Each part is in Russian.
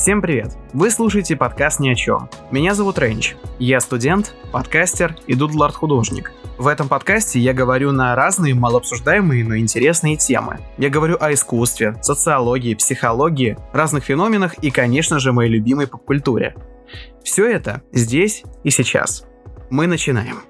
Всем привет! Вы слушаете подкаст «Ни о чем». Меня зовут Рейндж. Я студент, подкастер и дудлард-художник. В этом подкасте я говорю на разные малообсуждаемые, но интересные темы. Я говорю о искусстве, социологии, психологии, разных феноменах и, конечно же, моей любимой поп-культуре. Все это здесь и сейчас. Мы начинаем.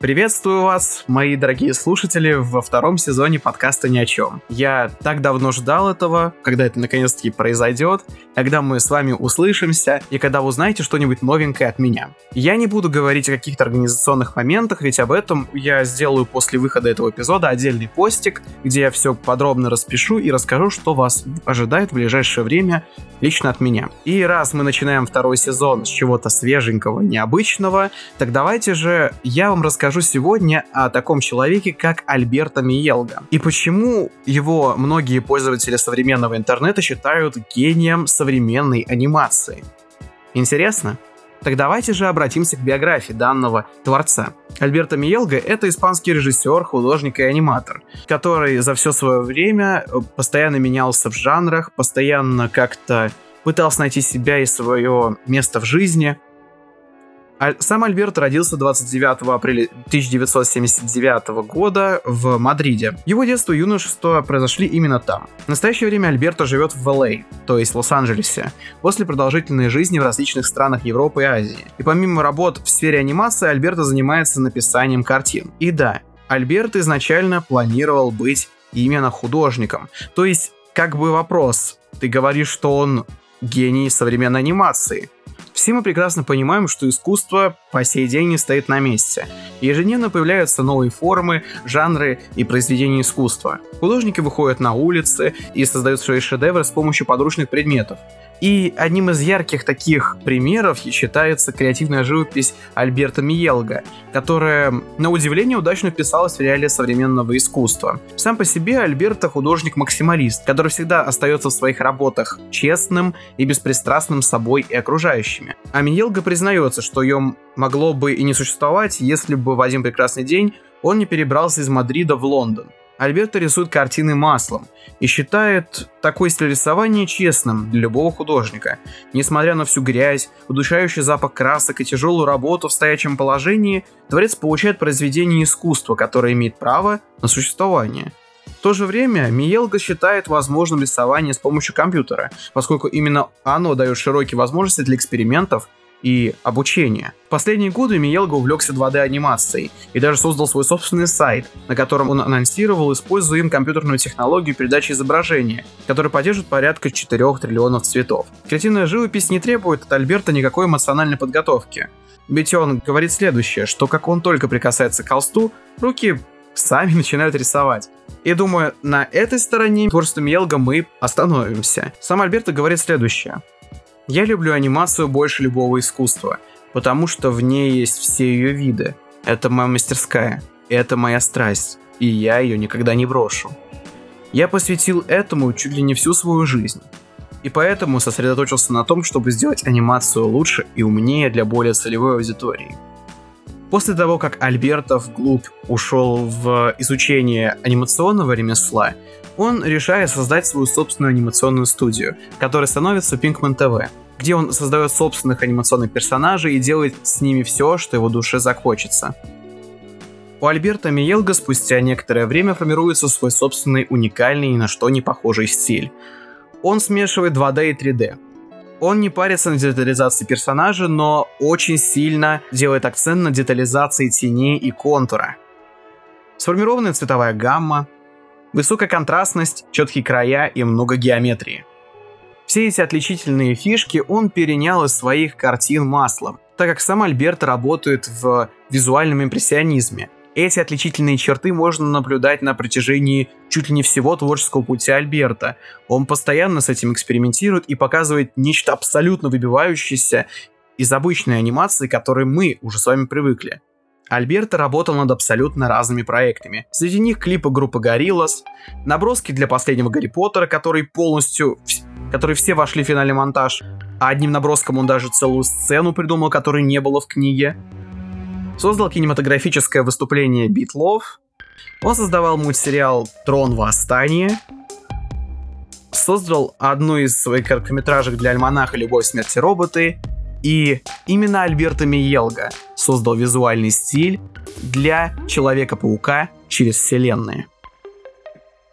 Приветствую вас, мои дорогие слушатели, во втором сезоне подкаста «Ни о чем». Я так давно ждал этого, когда это наконец-таки произойдет, когда мы с вами услышимся и когда вы узнаете что-нибудь новенькое от меня. Я не буду говорить о каких-то организационных моментах, ведь об этом я сделаю после выхода этого эпизода отдельный постик, где я все подробно распишу и расскажу, что вас ожидает в ближайшее время лично от меня. И раз мы начинаем второй сезон с чего-то свеженького, необычного, так давайте же я вам расскажу расскажу сегодня о таком человеке, как Альберто Миелга. И почему его многие пользователи современного интернета считают гением современной анимации. Интересно? Так давайте же обратимся к биографии данного творца. Альберто Миелга — это испанский режиссер, художник и аниматор, который за все свое время э, постоянно менялся в жанрах, постоянно как-то пытался найти себя и свое место в жизни. Сам Альберт родился 29 апреля 1979 года в Мадриде. Его детство и юношество произошли именно там. В настоящее время Альберто живет в ЛА, то есть Лос-Анджелесе, после продолжительной жизни в различных странах Европы и Азии. И помимо работ в сфере анимации, Альберто занимается написанием картин. И да, Альберт изначально планировал быть именно художником. То есть, как бы вопрос, ты говоришь, что он гений современной анимации – все мы прекрасно понимаем, что искусство по сей день не стоит на месте. Ежедневно появляются новые формы, жанры и произведения искусства. Художники выходят на улицы и создают свои шедевры с помощью подручных предметов. И одним из ярких таких примеров считается креативная живопись Альберта Миелга, которая, на удивление, удачно вписалась в реалии современного искусства. Сам по себе Альберто художник-максималист, который всегда остается в своих работах честным и беспристрастным собой и окружающими. А Миелга признается, что ее могло бы и не существовать, если бы в один прекрасный день он не перебрался из Мадрида в Лондон. Альберто рисует картины маслом и считает такой стиль рисования честным для любого художника. Несмотря на всю грязь, удушающий запах красок и тяжелую работу в стоячем положении, творец получает произведение искусства, которое имеет право на существование. В то же время Миелга считает возможным рисование с помощью компьютера, поскольку именно оно дает широкие возможности для экспериментов и обучения. В последние годы Миелга увлекся 2D-анимацией и даже создал свой собственный сайт, на котором он анонсировал, используя им компьютерную технологию передачи изображения, которая поддерживает порядка 4 триллионов цветов. Креативная живопись не требует от Альберта никакой эмоциональной подготовки. Ведь он говорит следующее, что как он только прикасается к холсту, руки сами начинают рисовать. И думаю, на этой стороне творчества Миелга мы остановимся. Сам Альберто говорит следующее. Я люблю анимацию больше любого искусства, потому что в ней есть все ее виды. Это моя мастерская, это моя страсть, и я ее никогда не брошу. Я посвятил этому чуть ли не всю свою жизнь. И поэтому сосредоточился на том, чтобы сделать анимацию лучше и умнее для более целевой аудитории. После того, как Альберто вглубь ушел в изучение анимационного ремесла, он решает создать свою собственную анимационную студию, которая становится Pinkman TV, где он создает собственных анимационных персонажей и делает с ними все, что его душе захочется. У Альберта Миелга спустя некоторое время формируется свой собственный уникальный и на что не похожий стиль. Он смешивает 2D и 3D. Он не парится на детализации персонажа, но очень сильно делает акцент на детализации теней и контура. Сформированная цветовая гамма, Высокая контрастность, четкие края и много геометрии. Все эти отличительные фишки он перенял из своих картин маслом, так как сам Альберт работает в визуальном импрессионизме. Эти отличительные черты можно наблюдать на протяжении чуть ли не всего творческого пути Альберта. Он постоянно с этим экспериментирует и показывает нечто абсолютно выбивающееся из обычной анимации, к которой мы уже с вами привыкли. Альберто работал над абсолютно разными проектами. Среди них клипы группы Gorillaz, наброски для последнего Гарри Поттера, который полностью, которые все вошли в финальный монтаж, а одним наброском он даже целую сцену придумал, которой не было в книге. Создал кинематографическое выступление Love, Он создавал мультсериал «Трон Восстание», создал одну из своих короткометражек для альманаха «Любовь, смерть и роботы», и именно Альберто Миелга создал визуальный стиль для Человека-паука через вселенные.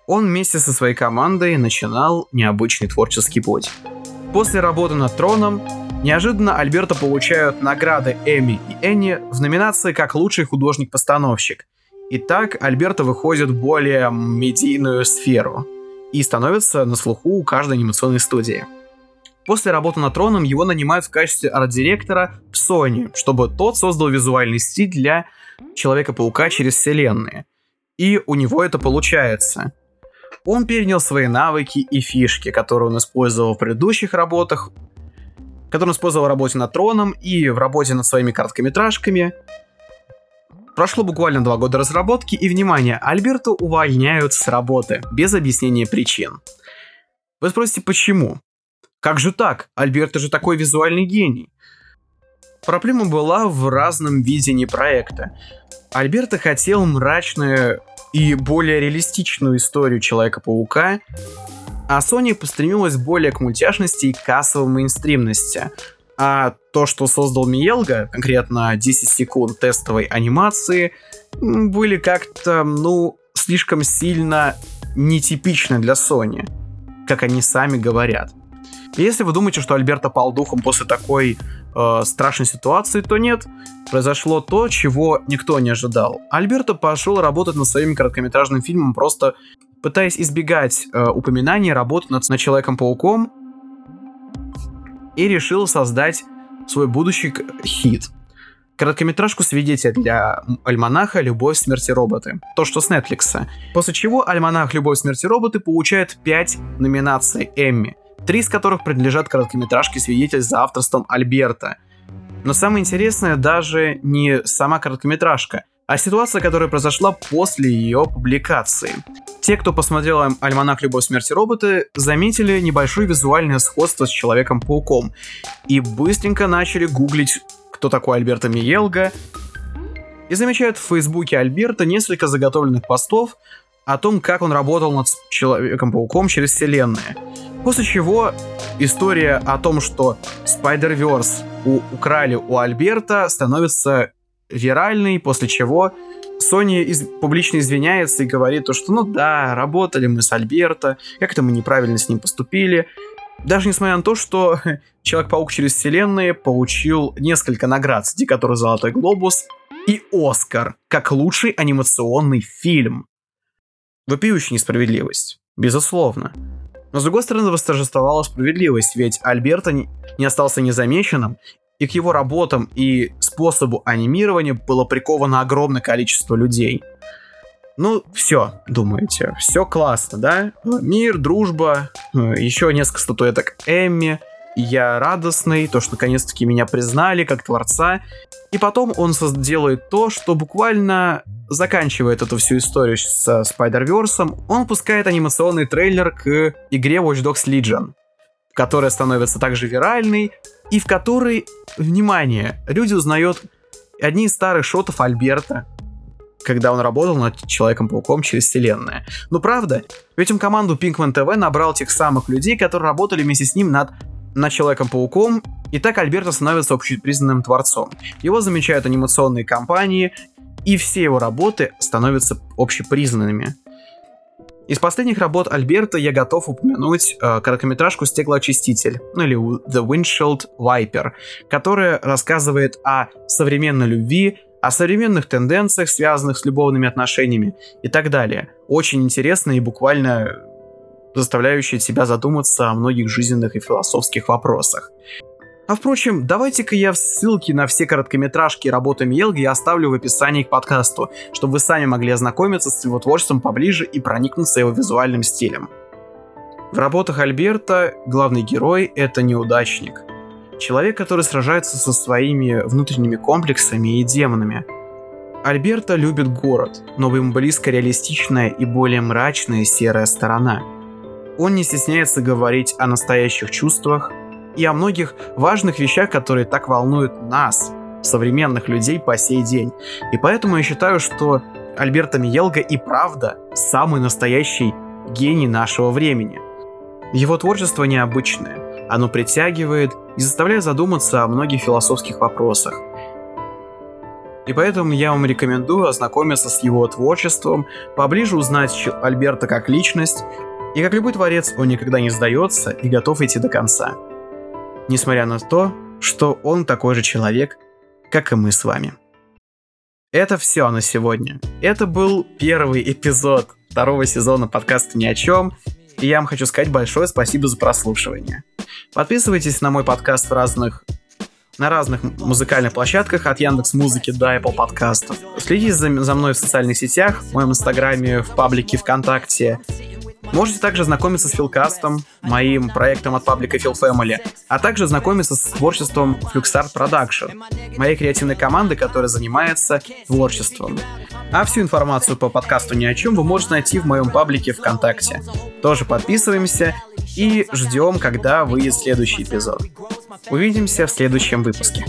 Он вместе со своей командой начинал необычный творческий путь. После работы над Троном неожиданно Альберто получают награды Эми и Энни в номинации как лучший художник-постановщик. И так Альберто выходит в более медийную сферу и становится на слуху у каждой анимационной студии. После работы над Троном его нанимают в качестве арт-директора в Sony, чтобы тот создал визуальный стиль для Человека-паука через вселенные. И у него это получается. Он перенял свои навыки и фишки, которые он использовал в предыдущих работах, которые он использовал в работе над Троном и в работе над своими короткометражками. Прошло буквально два года разработки, и, внимание, Альберту увольняют с работы, без объяснения причин. Вы спросите, почему? Как же так? Альберто же такой визуальный гений. Проблема была в разном видении проекта. Альберто хотел мрачную и более реалистичную историю Человека-паука, а Sony постремилась более к мультяшности и кассовой мейнстримности. А то, что создал Миелга, конкретно 10 секунд тестовой анимации, были как-то, ну, слишком сильно нетипичны для Sony, как они сами говорят. Если вы думаете, что Альберто пал духом после такой э, страшной ситуации, то нет. Произошло то, чего никто не ожидал. Альберто пошел работать над своим короткометражным фильмом, просто пытаясь избегать э, упоминаний работы над, над Человеком-пауком, и решил создать свой будущий хит. Короткометражку «Свидетель» для альманаха «Любовь, смерти роботы». То, что с Netflix. После чего альманах «Любовь, смерти роботы» получает 5 номинаций Эмми три из которых принадлежат короткометражке «Свидетель» за авторством Альберта. Но самое интересное даже не сама короткометражка, а ситуация, которая произошла после ее публикации. Те, кто посмотрел «Альманах. Любовь, смерти роботы», заметили небольшое визуальное сходство с Человеком-пауком и быстренько начали гуглить, кто такой Альберто Миелга, и замечают в фейсбуке Альберта несколько заготовленных постов о том, как он работал над Человеком-пауком через вселенные. После чего история о том, что Spider-Verse у, украли у Альберта, становится виральной, после чего Sony из, публично извиняется и говорит то, что ну да, работали мы с Альберто, как-то мы неправильно с ним поступили. Даже несмотря на то, что Человек-паук через вселенные получил несколько наград, среди которых Золотой Глобус и Оскар, как лучший анимационный фильм. Вопиющая несправедливость, безусловно. Но с другой стороны восторжествовала справедливость, ведь Альберто не, остался незамеченным, и к его работам и способу анимирования было приковано огромное количество людей. Ну, все, думаете, все классно, да? Мир, дружба, еще несколько статуэток Эмми, я радостный, то, что наконец-таки меня признали как творца. И потом он делает то, что буквально заканчивает эту всю историю с Spider-Verse, он выпускает анимационный трейлер к игре Watch Dogs Legion, которая становится также виральной, и в которой, внимание, люди узнают одни из старых шотов Альберта, когда он работал над Человеком-пауком через вселенная. Ну правда, ведь он команду Pinkman TV набрал тех самых людей, которые работали вместе с ним над над Человеком-пауком, и так Альберто становится общепризнанным творцом. Его замечают анимационные компании, и все его работы становятся общепризнанными. Из последних работ Альберта я готов упомянуть э, короткометражку «Стеклоочиститель», ну или «The Windshield Wiper», которая рассказывает о современной любви, о современных тенденциях, связанных с любовными отношениями и так далее. Очень интересно и буквально заставляющая тебя задуматься о многих жизненных и философских вопросах. А впрочем, давайте-ка я ссылки на все короткометражки работы Мьелги оставлю в описании к подкасту, чтобы вы сами могли ознакомиться с его творчеством поближе и проникнуться его визуальным стилем. В работах Альберта главный герой — это неудачник. Человек, который сражается со своими внутренними комплексами и демонами. Альберта любит город, но ему близко реалистичная и более мрачная серая сторона. Он не стесняется говорить о настоящих чувствах, и о многих важных вещах, которые так волнуют нас, современных людей по сей день. И поэтому я считаю, что Альберто Миелга и правда самый настоящий гений нашего времени. Его творчество необычное, оно притягивает и заставляет задуматься о многих философских вопросах. И поэтому я вам рекомендую ознакомиться с его творчеством, поближе узнать Альберта как личность, и как любой творец он никогда не сдается и готов идти до конца. Несмотря на то, что он такой же человек, как и мы с вами. Это все на сегодня. Это был первый эпизод второго сезона подкаста «Ни о чем», и я вам хочу сказать большое спасибо за прослушивание. Подписывайтесь на мой подкаст в разных на разных музыкальных площадках от Яндекс Музыки до Apple подкастов. Следите за, за мной в социальных сетях, в моем инстаграме, в паблике ВКонтакте. Можете также знакомиться с Филкастом, моим проектом от паблика Phil Family, а также знакомиться с творчеством Fluxart Production, моей креативной команды, которая занимается творчеством. А всю информацию по подкасту ни о чем вы можете найти в моем паблике ВКонтакте. Тоже подписываемся и ждем, когда выйдет следующий эпизод. Увидимся в следующем выпуске.